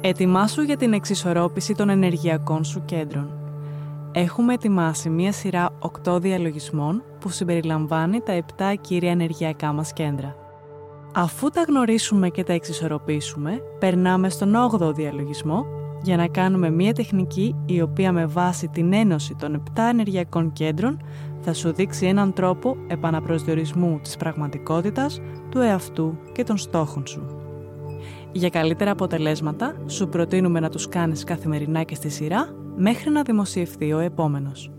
Ετοιμάσου για την εξισορρόπηση των ενεργειακών σου κέντρων. Έχουμε ετοιμάσει μία σειρά 8 διαλογισμών που συμπεριλαμβάνει τα 7 κύρια ενεργειακά μας κέντρα. Αφού τα γνωρίσουμε και τα εξισορροπήσουμε, περνάμε στον 8ο διαλογισμό για να κάνουμε μία τεχνική η οποία με βάση την ένωση των 7 ενεργειακών κέντρων θα σου δείξει έναν τρόπο επαναπροσδιορισμού της πραγματικότητας, του εαυτού και των στόχων σου. Για καλύτερα αποτελέσματα, σου προτείνουμε να τους κάνεις καθημερινά και στη σειρά μέχρι να δημοσιευθεί ο επόμενος.